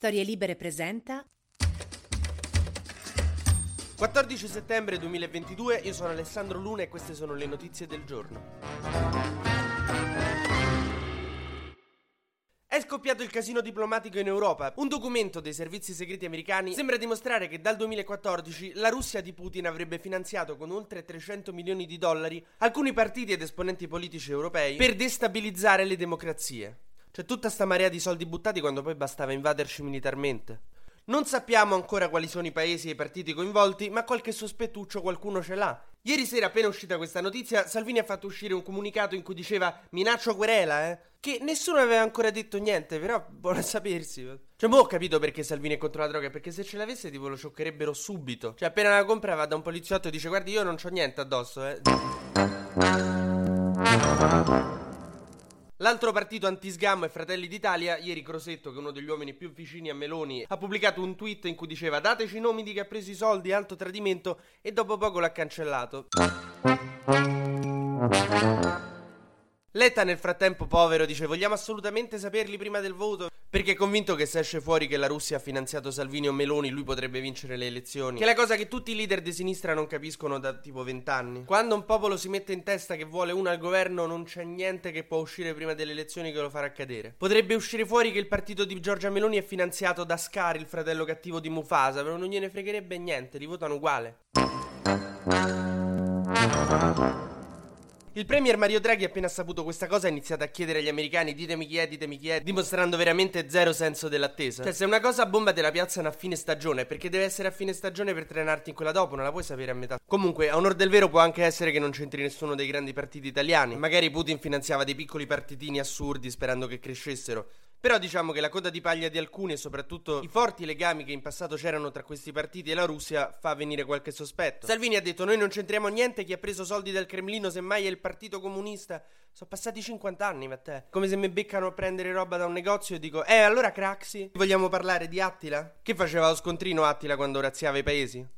Storie Libere presenta 14 settembre 2022, io sono Alessandro Luna e queste sono le notizie del giorno. È scoppiato il casino diplomatico in Europa. Un documento dei servizi segreti americani sembra dimostrare che dal 2014 la Russia di Putin avrebbe finanziato con oltre 300 milioni di dollari alcuni partiti ed esponenti politici europei per destabilizzare le democrazie. C'è tutta sta marea di soldi buttati quando poi bastava invaderci militarmente. Non sappiamo ancora quali sono i paesi e i partiti coinvolti, ma qualche sospettuccio qualcuno ce l'ha. Ieri sera, appena uscita questa notizia, Salvini ha fatto uscire un comunicato in cui diceva minaccio querela, eh? Che nessuno aveva ancora detto niente, però buono a sapersi. Cioè, mo ho capito perché Salvini è contro la droga, perché se ce l'avesse tipo lo scioccherebbero subito. Cioè, appena la compra va da un poliziotto e dice guardi io non c'ho niente addosso, eh. L'altro partito antisgammo è Fratelli d'Italia. Ieri Crosetto, che è uno degli uomini più vicini a Meloni, ha pubblicato un tweet in cui diceva dateci i nomi di chi ha preso i soldi, alto tradimento, e dopo poco l'ha cancellato. Letta nel frattempo, povero, dice vogliamo assolutamente saperli prima del voto perché è convinto che se esce fuori che la Russia ha finanziato Salvini o Meloni lui potrebbe vincere le elezioni. Che è la cosa che tutti i leader di sinistra non capiscono da tipo vent'anni. Quando un popolo si mette in testa che vuole uno al governo non c'è niente che può uscire prima delle elezioni che lo farà cadere. Potrebbe uscire fuori che il partito di Giorgia Meloni è finanziato da Scar, il fratello cattivo di Mufasa, però non gliene fregherebbe niente, li votano uguale. Il premier Mario Draghi, appena saputo questa cosa, ha iniziato a chiedere agli americani: ditemi chi è, ditemi chi è, dimostrando veramente zero senso dell'attesa. Cioè, se una cosa bomba te la piazzano a fine stagione, perché deve essere a fine stagione per trenarti in quella dopo, non la puoi sapere a metà. Comunque, a onor del vero, può anche essere che non c'entri nessuno dei grandi partiti italiani. Magari Putin finanziava dei piccoli partitini assurdi sperando che crescessero. Però diciamo che la coda di paglia di alcuni e soprattutto i forti legami che in passato c'erano tra questi partiti e la Russia fa venire qualche sospetto. Salvini ha detto noi non c'entriamo niente, chi ha preso soldi dal Cremlino semmai è il partito comunista. Sono passati 50 anni, ma te. Come se mi beccano a prendere roba da un negozio e dico Eh, allora Craxi? Vogliamo parlare di Attila? Che faceva lo scontrino Attila quando razziava i paesi?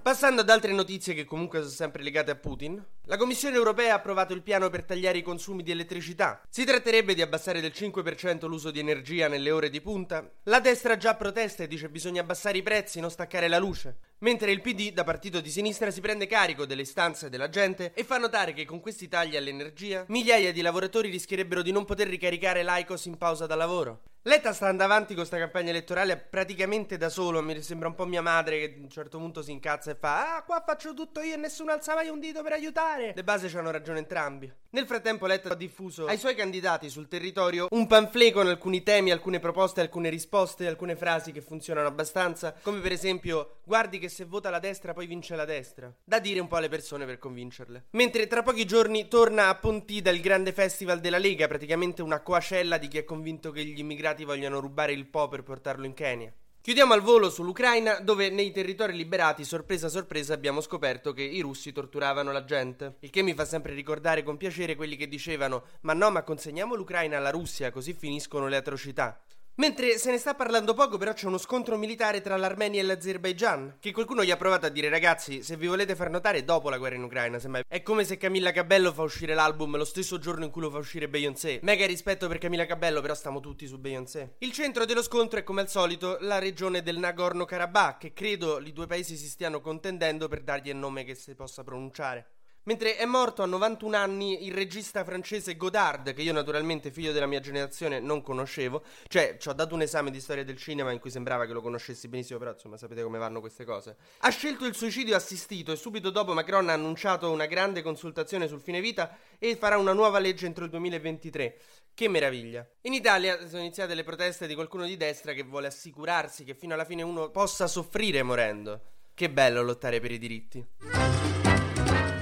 Passando ad altre notizie che comunque sono sempre legate a Putin, la Commissione europea ha approvato il piano per tagliare i consumi di elettricità. Si tratterebbe di abbassare del 5% l'uso di energia nelle ore di punta. La destra già protesta e dice bisogna abbassare i prezzi, non staccare la luce. Mentre il PD, da partito di sinistra, si prende carico delle istanze della gente e fa notare che con questi tagli all'energia migliaia di lavoratori rischierebbero di non poter ricaricare l'ICOS in pausa da lavoro. Letta sta andando avanti con questa campagna elettorale praticamente da solo. Mi sembra un po' mia madre che a un certo punto si incazza e fa: Ah, qua faccio tutto io e nessuno alza mai un dito per aiutare. Le base hanno ragione entrambi. Nel frattempo, Letta ha diffuso ai suoi candidati sul territorio un pamphlet con alcuni temi, alcune proposte, alcune risposte, alcune frasi che funzionano abbastanza. Come per esempio: Guardi che se vota la destra poi vince la destra. Da dire un po' alle persone per convincerle. Mentre tra pochi giorni torna a Pontida il grande festival della Lega, praticamente una coacella di chi è convinto che gli immigrati vogliono rubare il Po per portarlo in Kenya. Chiudiamo al volo sull'Ucraina, dove nei territori liberati, sorpresa sorpresa, abbiamo scoperto che i russi torturavano la gente. Il che mi fa sempre ricordare con piacere quelli che dicevano: Ma no, ma consegniamo l'Ucraina alla Russia, così finiscono le atrocità. Mentre se ne sta parlando poco, però c'è uno scontro militare tra l'Armenia e l'Azerbaijan. Che qualcuno gli ha provato a dire, ragazzi, se vi volete far notare, dopo la guerra in Ucraina, semmai. È come se Camilla Cabello fa uscire l'album lo stesso giorno in cui lo fa uscire Beyoncé. Mega rispetto per Camilla Cabello, però stiamo tutti su Beyoncé. Il centro dello scontro è come al solito la regione del Nagorno-Karabakh, che credo i due paesi si stiano contendendo per dargli il nome che si possa pronunciare. Mentre è morto a 91 anni il regista francese Godard, che io naturalmente figlio della mia generazione non conoscevo, cioè ci ho dato un esame di storia del cinema in cui sembrava che lo conoscessi benissimo, però insomma sapete come vanno queste cose. Ha scelto il suicidio assistito e subito dopo Macron ha annunciato una grande consultazione sul fine vita e farà una nuova legge entro il 2023. Che meraviglia. In Italia sono iniziate le proteste di qualcuno di destra che vuole assicurarsi che fino alla fine uno possa soffrire morendo. Che bello lottare per i diritti.